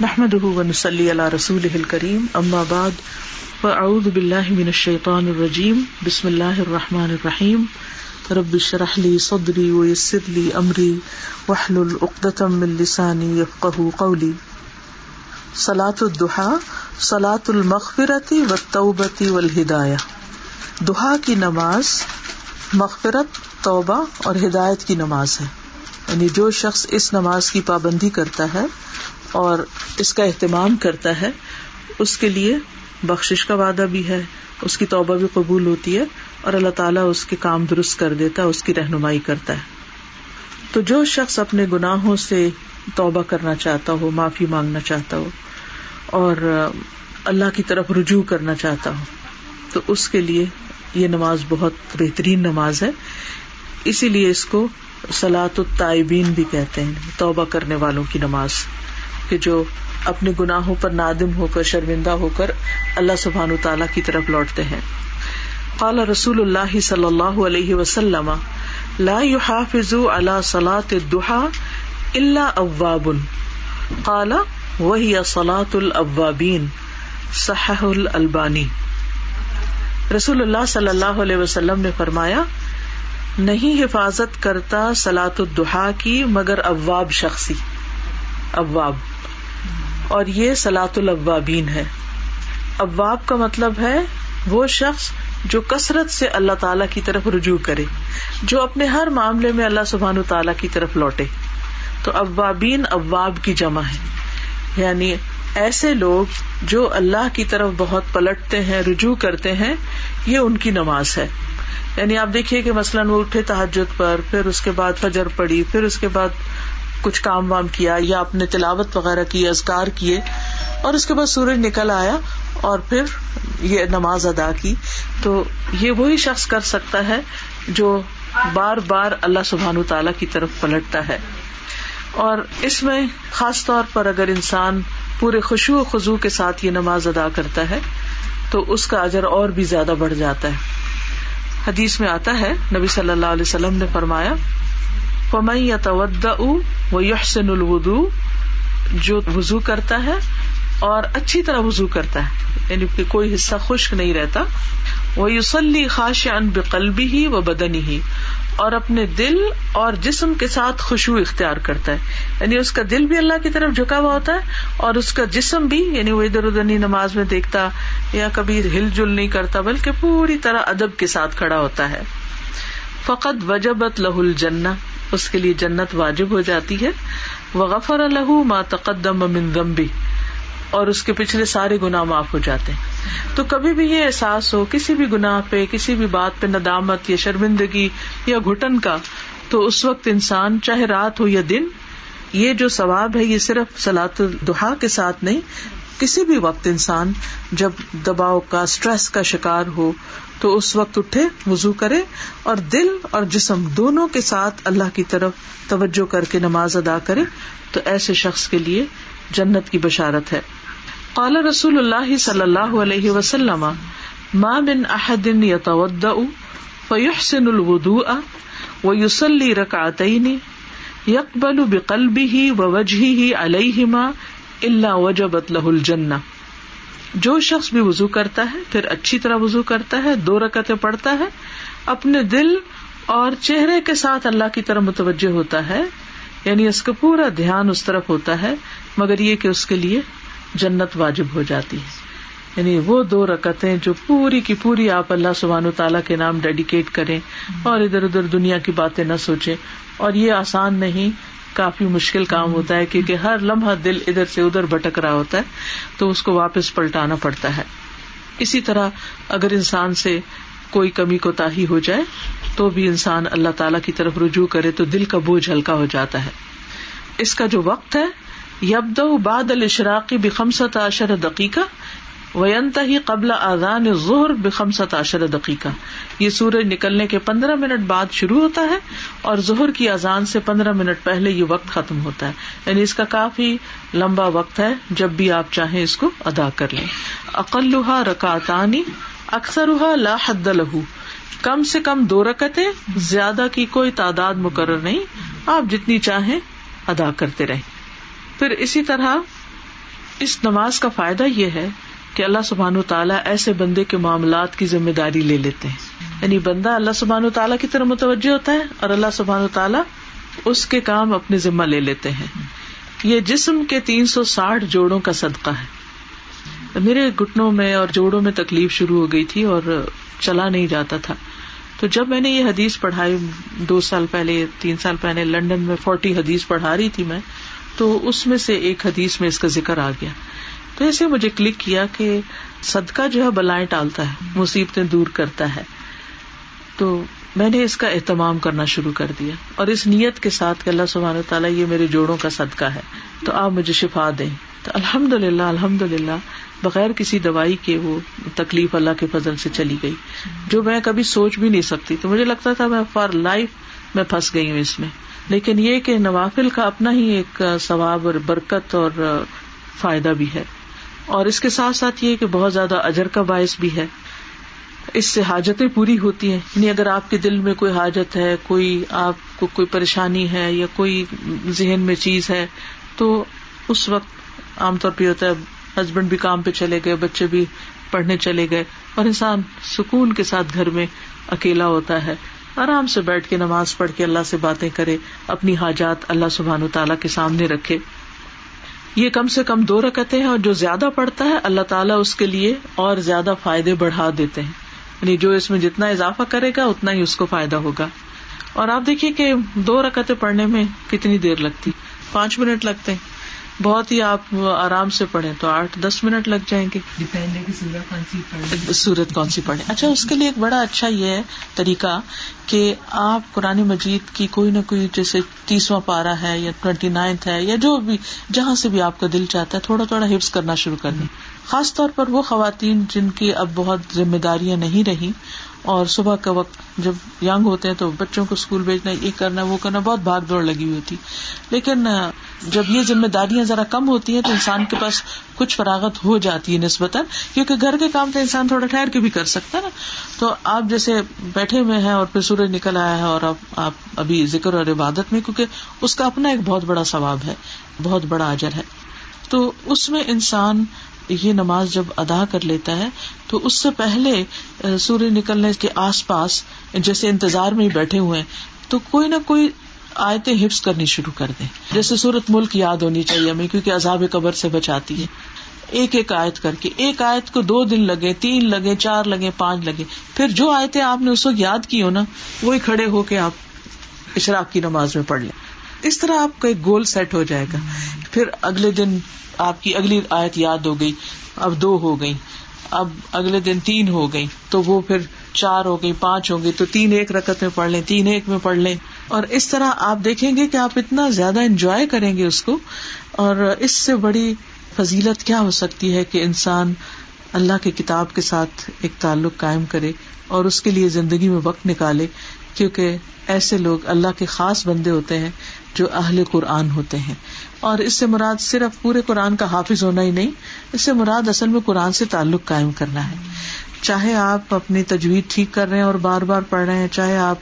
نحمد ونسلی علی رسول کریم اما بعد فاعوذ باللہ من الشیطان الرجیم بسم اللہ الرحمٰن الرحیم رب شرح لی صدری ویسر لی امری وحلل عقدۃ من لسانی یفقهوا قولی صلاۃ الضحى صلاۃ المغفرۃ والتوبۃ والہدایہ دحا کی نماز مغفرت، توبہ اور ہدایت کی نماز ہے. یعنی جو شخص اس نماز کی پابندی کرتا ہے اور اس کا اہتمام کرتا ہے، اس کے لیے بخش کا وعدہ بھی ہے، اس کی توبہ بھی قبول ہوتی ہے اور اللہ تعالیٰ اس کے کام درست کر دیتا ہے، اس کی رہنمائی کرتا ہے۔ تو جو شخص اپنے گناہوں سے توبہ کرنا چاہتا ہو، معافی مانگنا چاہتا ہو، اور اللہ کی طرف رجوع کرنا چاہتا ہو، تو اس کے لیے یہ نماز بہت بہترین نماز ہے۔ اسی لیے اس کو سلاۃ الطائبین بھی کہتے ہیں، توبہ کرنے والوں کی نماز۔ کہ جو اپنے گناہوں پر نادم ہو کر، شرمندہ ہو کر اللہ سبحان تعالیٰ کی طرف لوٹتے ہیں۔ قال رسول اللہ صلی اللہ علیہ وسلم، لا يحافظ على صلاة الضحى الا اواب قال وهي صلاة الاوابین صحح الالبانی۔ رسول اللہ صلی اللہ علیہ وسلم نے فرمایا، نہیں حفاظت کرتا سلاۃ الدحا کی مگر اواب شخصی، اواب۔ اور یہ سلاۃ الوابین ہے۔ اواب کا مطلب ہے وہ شخص جو کثرت سے اللہ تعالی کی طرف رجوع کرے، جو اپنے ہر معاملے میں اللہ سبحان تعالیٰ کی طرف لوٹے۔ تو اوابین اواب کی جمع ہے۔ یعنی ایسے لوگ جو اللہ کی طرف بہت پلٹتے ہیں، رجوع کرتے ہیں، یہ ان کی نماز ہے۔ یعنی آپ دیکھیے کہ مثلاً وہ اٹھے تحجد پر، پھر اس کے بعد فجر پڑی، پھر اس کے بعد کچھ کام وام کیا یا اپنے تلاوت وغیرہ کی ازکار کیے۔ اور اس کے بعد سورج نکل آیا اور پھر یہ نماز ادا کی۔ تو یہ وہی شخص کر سکتا ہے جو بار بار اللہ سبحان تعالی کی طرف پلٹتا ہے۔ اور اس میں خاص طور پر اگر انسان پورے خوشو و خزو کے ساتھ یہ نماز ادا کرتا ہے، تو اس کا اجر اور بھی زیادہ بڑھ جاتا ہے۔ حدیث میں آتا ہے، نبی صلی اللہ علیہ وسلم نے فرمایا فمئی یا و یحسن الودو جو وزو کرتا ہے اور اچھی طرح وزو کرتا ہے یعنی کہ کوئی حصہ خشک نہیں رہتا۔ وہ یوسلی خاش ان بقلبی ہی و بدنی ہی اور اپنے دل اور جسم کے ساتھ خوشبو اختیار کرتا ہے۔ یعنی اس کا دل بھی اللہ کی طرف جھکا ہوا ہوتا ہے اور اس کا جسم بھی یعنی وہ ادھر ادھر نہیں نماز میں دیکھتا یا کبھی ہل جل نہیں کرتا، بلکہ پوری طرح ادب کے ساتھ کھڑا ہوتا ہے۔ فقط وجبت لہ الجنہ، اس کے لیے جنت واجب ہو جاتی ہے۔ وہ غفر الح ما تقدم من ذنبی، اور اس کے پچھلے سارے گنا معاف ہو جاتے ہیں۔ تو کبھی بھی یہ احساس ہو، کسی بھی گناہ پہ، کسی بھی بات پہ ندامت یا شرمندگی یا گٹن کا، تو اس وقت انسان چاہے رات ہو یا دن، یہ جو ثواب ہے، یہ صرف سلاط دہا کے ساتھ نہیں کسی بھی وقت انسان جب دباؤ کا اسٹریس کا شکار ہو، تو اس وقت اٹھے وزو کرے اور دل اور جسم دونوں کے ساتھ اللہ کی طرف توجہ کر کے نماز ادا کرے، تو ایسے شخص کے لیے جنت کی بشارت ہے۔ قال رسول اللہ صلی اللہ علیہ وسلم، ما من احد يتوضا فيحسن الوضوء ويصلي ركعتين يقبل بقلبه ووجهه عليهما الا وجبت له الجنه جو شخص بھی وضو کرتا ہے، پھر اچھی طرح وضو کرتا ہے، دو رکعتیں پڑھتا ہے، اپنے دل اور چہرے کے ساتھ اللہ کی طرف متوجہ ہوتا ہے یعنی اس کا پورا دھیان اس طرف ہوتا ہے، مگر یہ کہ اس کے لیے جنت واجب ہو جاتی ہے۔ یعنی وہ دو رکتیں جو پوری کی پوری آپ اللہ سبحان تعالیٰ کے نام ڈیڈیکیٹ کریں اور ادھر ادھر دنیا کی باتیں نہ سوچے اور یہ آسان نہیں کافی مشکل کام ہوتا ہے، کیونکہ ہر لمحہ دل ادھر سے ادھر بھٹک رہا ہوتا ہے، تو اس کو واپس پلٹانا پڑتا ہے۔ اسی طرح اگر انسان سے کوئی کمی کو تاہی ہو جائے، تو بھی انسان اللہ تعالی کی طرف رجوع کرے تو دل کا بوجھ ہلکا ہو جاتا ہے۔ اس کا جو وقت ہے یبد باد الشراقی بخمسط عشر دقیقہ وینت ہی قبل آزان ظہر بخمسط عشر دقیقہ یہ سورج نکلنے کے پندرہ منٹ بعد شروع ہوتا ہے اور ظہر کی اذان سے پندرہ منٹ پہلے یہ وقت ختم ہوتا ہے۔ یعنی اس کا کافی لمبا وقت ہے جب بھی آپ چاہیں اس کو ادا کر لیں۔ اقلحا رکاتانی اکثر لا حد لہو۔ کم سے کم دو رکتیں زیادہ کی کوئی تعداد مقرر نہیں۔ آپ جتنی چاہیں ادا کرتے رہیں۔ پھر اسی طرح اس نماز کا فائدہ یہ ہے کہ اللہ سبحان و تعالیٰ ایسے بندے کے معاملات کی ذمہ داری لے لیتے ہیں۔ یعنی بندہ اللہ سبحان و تعالیٰ کی طرح متوجہ ہوتا ہے اور اللہ سبحان و تعالیٰ اس کے کام اپنے ذمہ لے لیتے ہیں۔ یہ جسم کے تین سو ساٹھ جوڑوں کا صدقہ ہے۔ میرے گٹنوں میں اور جوڑوں میں تکلیف شروع ہو گئی تھی اور چلا نہیں جاتا تھا۔ تو جب میں نے یہ حدیث پڑھائی، دو سال پہلے، تین سال پہلے لنڈن میں فورٹی حدیث پڑھا رہی تھی میں، تو اس میں سے ایک حدیث میں اس کا ذکر آ گیا۔ تو ایسے مجھے کلک کیا کہ صدقہ جو ہے بلائیں ٹالتا ہے، مصیبتیں دور کرتا ہے۔ تو میں نے اس کا اہتمام کرنا شروع کر دیا۔ اور اس نیت کے ساتھ کہ اللہ سبحانہ تعالیٰ یہ میرے جوڑوں کا صدقہ ہے۔ تو آپ مجھے شفا دیں۔ تو الحمد للہ الحمد للہ بغیر کسی دوائی کے وہ تکلیف اللہ کے فضل سے چلی گئی۔ جو میں کبھی سوچ بھی نہیں سکتی۔ تو مجھے لگتا تھا میں فار لائف میں پھنس گئی ہوں اس میں۔ لیکن یہ کہ نوافل کا اپنا ہی ایک ثواب اور برکت اور فائدہ بھی ہے۔ اور اس کے ساتھ ساتھ یہ کہ بہت زیادہ اجر کا باعث بھی ہے۔ اس سے حاجتیں پوری ہوتی ہیں۔ یعنی اگر آپ کے دل میں کوئی حاجت ہے، کوئی آپ کو کوئی پریشانی ہے یا کوئی ذہن میں چیز ہے، تو اس وقت عام طور پہ ہوتا ہے، ہسبینڈ بھی کام پہ چلے گئے، بچے بھی پڑھنے چلے گئے۔ اور انسان سکون کے ساتھ گھر میں اکیلا ہوتا ہے۔ آرام سے بیٹھ کے نماز پڑھ کے اللہ سے باتیں کرے، اپنی حاجات اللہ سبحان و تعالیٰ کے سامنے رکھے۔ یہ کم سے کم دو رکتے ہیں اور جو زیادہ پڑتا ہے اللہ تعالیٰ اس کے لیے اور زیادہ فائدے بڑھا دیتے ہیں۔ یعنی جو اس میں جتنا اضافہ کرے گا، اتنا ہی اس کو فائدہ ہوگا۔ اور آپ دیکھیے کہ دو رکتے پڑھنے میں کتنی دیر لگتی؟ پانچ منٹ لگتے ہیں۔ بہت ہی آپ آرام سے پڑھے تو آٹھ دس منٹ لگ جائیں گے۔ سورت کون سی پڑھے اچھا اس کے لیے ایک بڑا اچھا یہ ہے طریقہ کہ آپ قرآن مجید کی کوئی نہ کوئی جیسے تیسواں پارا ہے یا ٹوینٹی نائنتھ ہے یا جو بھی جہاں سے بھی آپ کا دل چاہتا ہے تھوڑا تھوڑا حفظ کرنا شروع کر دیں۔ خاص طور پر وہ خواتین جن کی اب بہت ذمہ داریاں نہیں رہی اور صبح کا وقت جب یگ ہوتے ہیں تو بچوں کو اسکول بھیجنا، یہ کرنا، وہ کرنا بہت بھاگ دوڑ لگی ہوئی تھی۔ لیکن جب یہ ذمہ داریاں ذرا کم ہوتی ہیں تو انسان کے پاس کچھ فراغت ہو جاتی ہے نسبتاً، کیونکہ گھر کے کام تو انسان تھوڑا ٹھہر کے بھی کر سکتا ہے نا۔ تو آپ جیسے بیٹھے ہوئے ہیں اور پھر سورج نکل آیا ہے اور اب آپ ابھی ذکر اور عبادت میں، کیونکہ اس کا اپنا ایک بہت بڑا ثواب ہے، بہت بڑا اجر ہے۔ تو اس میں انسان یہ نماز جب ادا کر لیتا ہے تو اس سے پہلے سورج نکلنے کے آس پاس جیسے انتظار میں ہی بیٹھے ہوئے تو کوئی نہ کوئی آیتیں حفظ کرنی شروع کر دیں۔ جیسے سورت ملک یاد ہونی چاہیے ہمیں، کیونکہ عذاب قبر سے بچاتی ہے۔ ایک ایک آیت کر کے، ایک آیت کو دو دن لگے، تین لگے، چار لگے، پانچ لگے۔ پھر جو آیتیں آپ نے اس وقت یاد کی ہو نا، وہی کھڑے ہو کے آپ اشراق کی نماز میں پڑھ لیں۔ اس طرح آپ کا ایک گول سیٹ ہو جائے گا۔ پھر اگلے دن آپ کی اگلی آیت یاد ہو گئی، اب دو ہو گئی، اب اگلے دن تین ہو گئی، تو وہ پھر چار ہو گئی، پانچ ہو گئی تو تین ایک رکت میں پڑھ لیں، تین ایک میں پڑھ لیں۔ اور اس طرح آپ دیکھیں گے کہ آپ اتنا زیادہ انجوائے کریں گے اس کو۔ اور اس سے بڑی فضیلت کیا ہو سکتی ہے کہ انسان اللہ کی کتاب کے ساتھ ایک تعلق قائم کرے اور اس کے لیے زندگی میں وقت نکالے۔ کیونکہ ایسے لوگ اللہ کے خاص بندے ہوتے ہیں جو اہل قرآن ہوتے ہیں۔ اور اس سے مراد صرف پورے قرآن کا حافظ ہونا ہی نہیں، اس سے مراد اصل میں قرآن سے تعلق قائم کرنا ہے۔ چاہے آپ اپنی تجویز ٹھیک کر رہے ہیں اور بار بار پڑھ رہے ہیں، چاہے آپ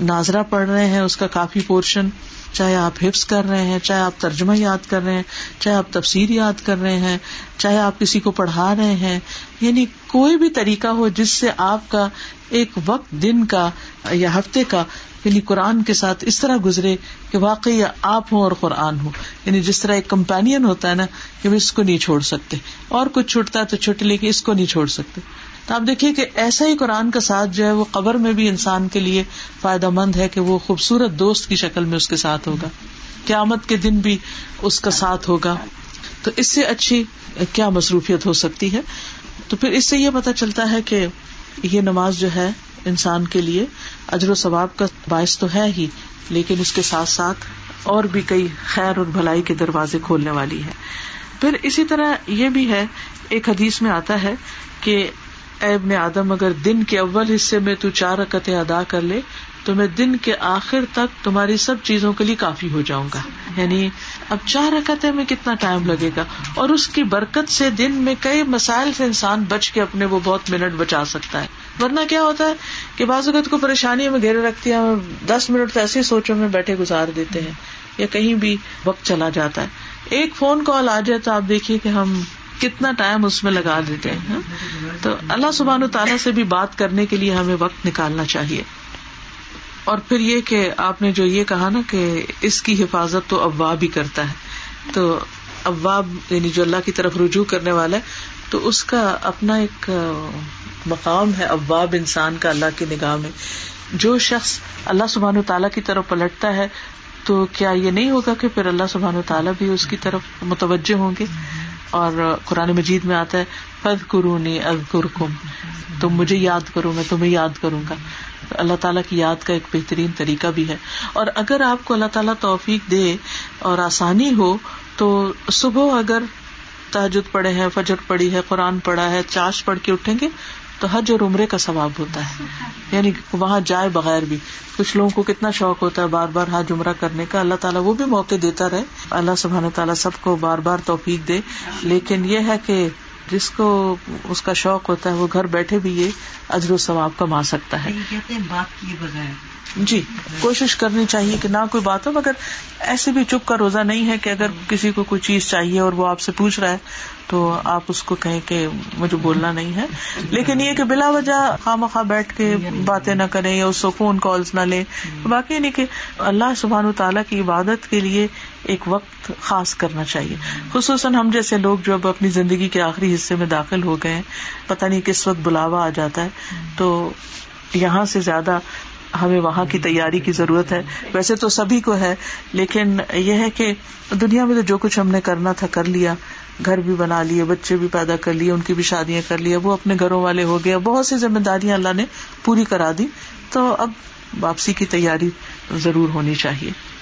ناظرہ پڑھ رہے ہیں، اس کا کافی پورشن، چاہے آپ حفظ کر رہے ہیں، چاہے آپ ترجمہ یاد کر رہے ہیں، چاہے آپ تفسیر یاد کر رہے ہیں، چاہے آپ کسی کو پڑھا رہے ہیں یعنی کوئی بھی طریقہ ہو جس سے آپ کا ایک وقت، دن کا یا ہفتے کا یعنی قرآن کے ساتھ اس طرح گزرے کہ واقعی آپ ہوں اور قرآن ہو یعنی جس طرح ایک کمپینین ہوتا ہے نا کہ وہ اس کو نہیں چھوڑ سکتے۔ اور کچھ چھوٹتا ہے تو چھٹ لے کے اس کو نہیں چھوڑ سکتے۔ تو آپ دیکھیے کہ ایسا ہی قرآن کا ساتھ جو ہے وہ قبر میں بھی انسان کے لیے فائدہ مند ہے کہ وہ خوبصورت دوست کی شکل میں اس کے ساتھ ہوگا۔ قیامت کے دن بھی اس کا ساتھ ہوگا۔ تو اس سے اچھی کیا مصروفیت ہو سکتی ہے؟ تو پھر اس سے یہ پتا چلتا ہے کہ یہ نماز جو ہے انسان کے لیے اجر و ثواب کا باعث تو ہے ہی، لیکن اس کے ساتھ ساتھ اور بھی کئی خیر اور بھلائی کے دروازے کھولنے والی ہے پھر اسی طرح یہ بھی ہے، ایک حدیث میں آتا ہے کہ ایب نے آدم، اگر دن کے اول حصے میں تو چار رکتیں ادا کر لے، تو میں دن کے آخر تک تمہاری سب چیزوں کے لیے کافی ہو جاؤں گا۔ یعنی اب چار رکتے میں کتنا ٹائم لگے گا؟ اور اس کی برکت سے دن میں کئی مسائل سے انسان بچ کے اپنے وہ بہت منٹ بچا سکتا ہے۔ ورنہ کیا ہوتا ہے کہ بعض اوقات کو پریشانی میں گھیرے رکھتی ہے دس منٹ تو ایسے سوچوں میں بیٹھے گزار دیتے ہیں یا کہیں بھی وقت چلا جاتا ہے۔ ایک فون کال آ جائے تو آپ دیکھیے کہ ہم کتنا ٹائم اس میں لگا دیتے ہیں ہاں؟ تو اللہ سبحان و تعالیٰ سے بھی بات کرنے کے لیے ہمیں وقت نکالنا چاہیے۔ اور پھر یہ کہ آپ نے جو یہ کہا نا کہ اس کی حفاظت تو ابواب ہی کرتا ہے۔ تو ابواب یعنی جو اللہ کی طرف رجوع کرنے والا ہے، تو اس کا اپنا ایک مقام ہے ابواب انسان کا اللہ کی نگاہ میں۔ جو شخص اللہ سبحان و تعالیٰ کی طرف پلٹتا ہے، تو کیا یہ نہیں ہوگا کہ پھر اللہ سبحان و تعالیٰ بھی اس کی طرف متوجہ ہوں گے؟ اور قرآن مجید میں آتا ہے فد قرونی ازغر کم تم مجھے یاد کرو، میں تمہیں یاد کروں گا۔ اللہ تعالیٰ کی یاد کا ایک بہترین طریقہ بھی ہے۔ اور اگر آپ کو اللہ تعالیٰ توفیق دے اور آسانی ہو، تو صبح اگر تحجد پڑے ہیں، فجر پڑی ہے، قرآن پڑا ہے، چاش پڑھ کے اٹھیں گے تو حج اور عمرے کا ثواب ہوتا ہے۔ یعنی وہاں جائے بغیر بھی۔ کچھ لوگوں کو کتنا شوق ہوتا ہے بار بار حج عمرہ کرنے کا۔ اللہ تعالیٰ وہ بھی موقع دیتا رہے۔ اللہ سبحانہ تعالیٰ سب کو بار بار توفیق دے۔ لیکن یہ ہے کہ جس کو اس کا شوق ہوتا ہے وہ گھر بیٹھے بھی یہ اجر و ثواب کما سکتا ہے۔ بات کیے بغیر۔ جی کوشش کرنی چاہیے کہ نہ کوئی بات ہو مگر ایسے بھی چپ کا روزہ نہیں ہے کہ اگر کسی کو کوئی چیز چاہیے اور وہ آپ سے پوچھ رہا ہے تو آپ اس کو کہیں کہ مجھے بولنا نہیں ہے۔ لیکن یہ کہ بلا وجہ خواہ مخواہ بیٹھ کے باتیں نہ کریں یا اس کو فون کالس نہ لیں۔ باقی نہیں کہ اللہ سبحان و تعالیٰ کی عبادت کے لیے ایک وقت خاص کرنا چاہیے۔ خصوصاً ہم جیسے لوگ جو اب اپنی زندگی کے آخری حصے میں داخل ہو گئے پتہ نہیں کس وقت بلاوا آ جاتا ہے۔ تو یہاں سے زیادہ ہمیں وہاں کی تیاری کی ضرورت ہے۔ ویسے تو سبھی کو ہے، لیکن یہ ہے کہ دنیا میں تو جو کچھ ہم نے کرنا تھا، کر لیا۔ گھر بھی بنا لیے، بچے بھی پیدا کر لیے، ان کی بھی شادیاں کر لی وہ اپنے گھروں والے ہو گئے۔ بہت سی ذمہ داریاں اللہ نے پوری کرا دی۔ تو اب واپسی کی تیاری ضرور ہونی چاہیے۔